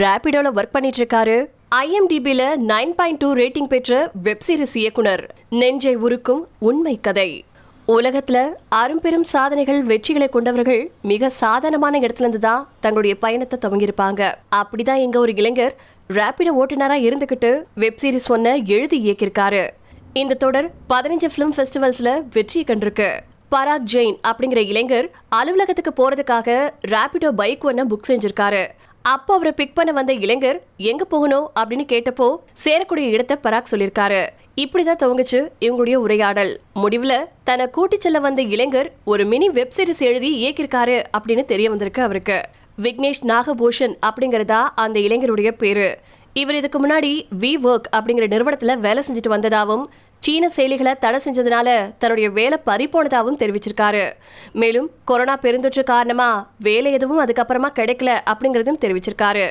ரேபிடோல work பண்ணிட்டு இருக்காரு ஐஎம்டிபில நைன் பாயிண்ட் டூ ரேட்டிங் பெற்ற வெப் சீரிஸ் இயக்குனர். நெஞ்சை உருக்கும் உண்மை கதை. உலகத்துல அரும்பெரும் சாதனைகள் வெற்றிகளை கொண்டவர்கள் மிக சாதாரணமான இடத்துல இருந்து தான் தங்களுடைய பயணத்தை துவங்கியிருப்பாங்க. அப்படிதான் எங்க ஒரு இளைஞர் ரேபிடோ ஓட்டுநரா இருந்துகிட்டு வெப் சீரிஸ் ஒன்ன எழுதி இயக்கியிருக்காரு. இந்த தொடர் பதினஞ்சு பிலிம் ஃபெஸ்டிவல்ஸ்ல வெற்றி கண்டிருக்கு. பராக் ஜெயின் அப்படிங்கிற இளைஞர் அலுவலகத்துக்கு போறதுக்காக ரேபிடோ பைக் ஒன்ன புக் செஞ்சிருக்காரு. அப்போ அவரை பிக் பண்ண வந்த இளைஞர் எங்க போகணும் அப்படின்னு கேட்டப்போ சேரக்கூடிய இடத்தை பராக் சொல்லியிருக்காரு. இப்படிதான் துவங்குச்சு இவங்களுடைய உரையாடல். முடிவுல தன்னை கூட்டி செல்ல வந்த இளைஞர் ஒரு மினி வெப் சீரிஸ் எழுதி இயக்கியிருக்காரு அப்படின்னு தெரிய வந்திருக்கு அவருக்கு. விக்னேஷ் நாகபூஷன் அப்படிங்கறதா அந்த இளைஞருடைய பேரு. இவர் இதுக்கு முன்னாடி வி ஒர்க் அப்படிங்கிற நிறுவனத்துல வேலை செஞ்சுட்டு வந்ததாவும் சீன செயலிகளை தடை செஞ்சதுனால தன்னுடைய வேலை பறிப்போனதாகவும் தெரிவிச்சிருக்காரு. மேலும் கொரோனா பெருந்தொற்று காரணமா வேலை எதுவும் அதுக்கப்புறமா கிடைக்கல அப்படிங்கறதும் தெரிவிச்சிருக்காரு.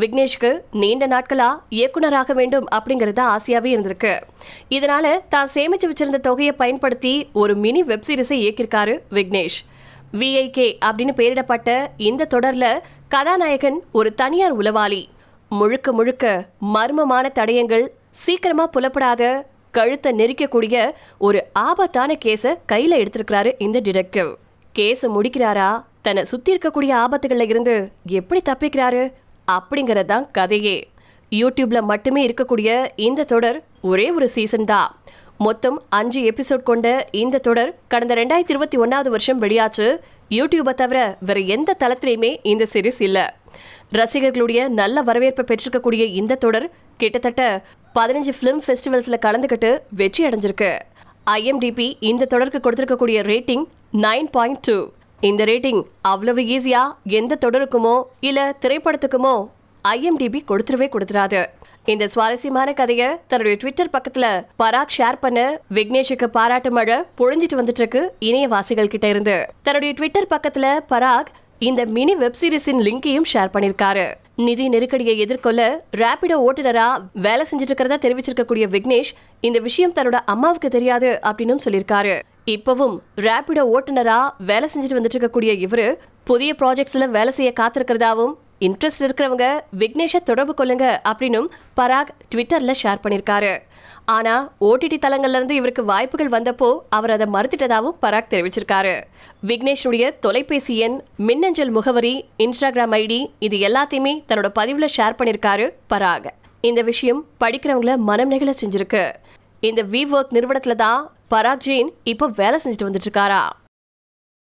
விக்னேஷ்க்கு நீண்ட நாட்களா இயக்குனராக வேண்டும் அப்படிங்கறது ஆசையாவே இருந்திருக்கு. இதனால தான் சேமிச்சு வச்சிருந்த தொகையை பயன்படுத்தி ஒரு மினி வெப்சீரிஸை இயக்கியிருக்காரு விக்னேஷ். விஐகே அப்படின்னு பெயரிடப்பட்ட இந்த தொடர்ல கதாநாயகன் ஒரு தனியார் உளவாளி. முழுக்க முழுக்க மர்மமான தடயங்கள் சீக்கிரமா புலப்படாத கழுத்தை நெரிக்கக்கூடிய ஒரு ஆபத்தான கேஸை கையில எடுத்திருக்கிறாரு இந்த டிடெக்டிவ். கேஸை முடிக்கிறாரா? தன்னை சுத்தி இருக்கக்கூடிய ஆபத்துகள்ல இருந்து எப்படி தப்பிக்கிறாரு? அப்படிங்கறது தான் கதையே. யூடியூப்ல மட்டுமே இருக்கக்கூடிய இந்த தொடர் ஒரே ஒரு சீசன் தான். மொத்தம் அஞ்சு எபிசோட் கொண்ட இந்த தொடர் கடந்த ரெண்டாயிரத்தி இருபத்தி ஒன்னாவது வருஷம் வெளியாச்சு. யூடியூபை தவிர வேற எந்த தளத்திலையுமே இந்த சீரீஸ் இல்ல. ரசிகர்களுடைய நல்ல வரவேற்பை பெற்றிருக்கக்கூடிய இந்த தொடர் கிட்டத்தட்ட பதினஞ்சு ஃபிலிம் ஃபெஸ்டிவல்ஸில் கலந்துக்கிட்டு வெற்றி அடைஞ்சிருக்கு. ஐஎம்டிபி இந்த தொடருக்கு கொடுத்துருக்கக்கூடிய ரேட்டிங் நைன் பாயிண்ட் டூ இந்த ரேட்டிங் அவ்வளவு ஈஸியா எந்த தொடருக்குமோ இல்ல திரைப்படத்துக்குமோ ஐஎம்டிபி கொடுத்துருவே கொடுத்துறாது இந்த சுவாரஸ்யமான கதையை தன்னுடைய ட்விட்டர் பக்கத்துல பராக் ஷேர் பண்ண விக்னேஷுக்கு பாராட்டு மழை பொழிஞ்சிட்டு வந்துட்டு இருக்கு இணையவாசிகள் கிட்ட இருந்து. தன்னுடைய ட்விட்டர் பக்கத்துல பராக் இந்த மினி வெப் சீரிஸின் லிங்கையும் ஷேர் பண்ணிருக்காரு. நிதி நெருக்கடியை எதிர்கொள்ள ரேபிடோ ஓட்டுநரா வேலை செஞ்சுட்டு இருக்கிறதா தெரிவிச்சிருக்கக்கூடிய விக்னேஷ் இந்த விஷயம் தன்னோட அம்மாவுக்கு தெரியாது அப்படின்னு சொல்லியிருக்காரு. இப்பவும் ரேபிடோ ஓட்டுநரா வேலை செஞ்சுட்டு வந்துட்டு இருக்கக்கூடிய இவரு புதிய ப்ராஜெக்ட்ஸ்ல வேலை செய்ய காத்திருக்கிறதாவும் இன்ட்ரெஸ்ட் இருக்கிறவங்க விக்னேஷை தொடர்பு கொள்ளுங்க அப்படின்னும் பராக் ட்விட்டரில் ஷேர் பண்ணியிருக்காரு ஆனால் ஓடிடி தளங்கள்லேருந்து இவருக்கு வாய்ப்புகள் வந்தப்போ அவர் அதை மறுத்துட்டதாகவும் பராக் தெரிவிச்சிருக்காரு. விக்னேஷுடைய தொலைபேசி எண் மின்னஞ்சல் முகவரி இன்ஸ்டாகிராம் ஐடி இது எல்லாத்தையுமே தன்னோட பதிவில் ஷேர் பண்ணியிருக்காரு பராக். இந்த விஷயம் படிக்கிறவங்கள மனம் நெகிழ செஞ்சிருக்கு. இந்த வி ஒர்க் நிறுவனத்தில் தான் பராக் ஜெயின் இப்போ வேலை செஞ்சுட்டு வந்துட்டு இருக்காரா?